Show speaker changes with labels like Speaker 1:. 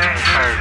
Speaker 1: Hey,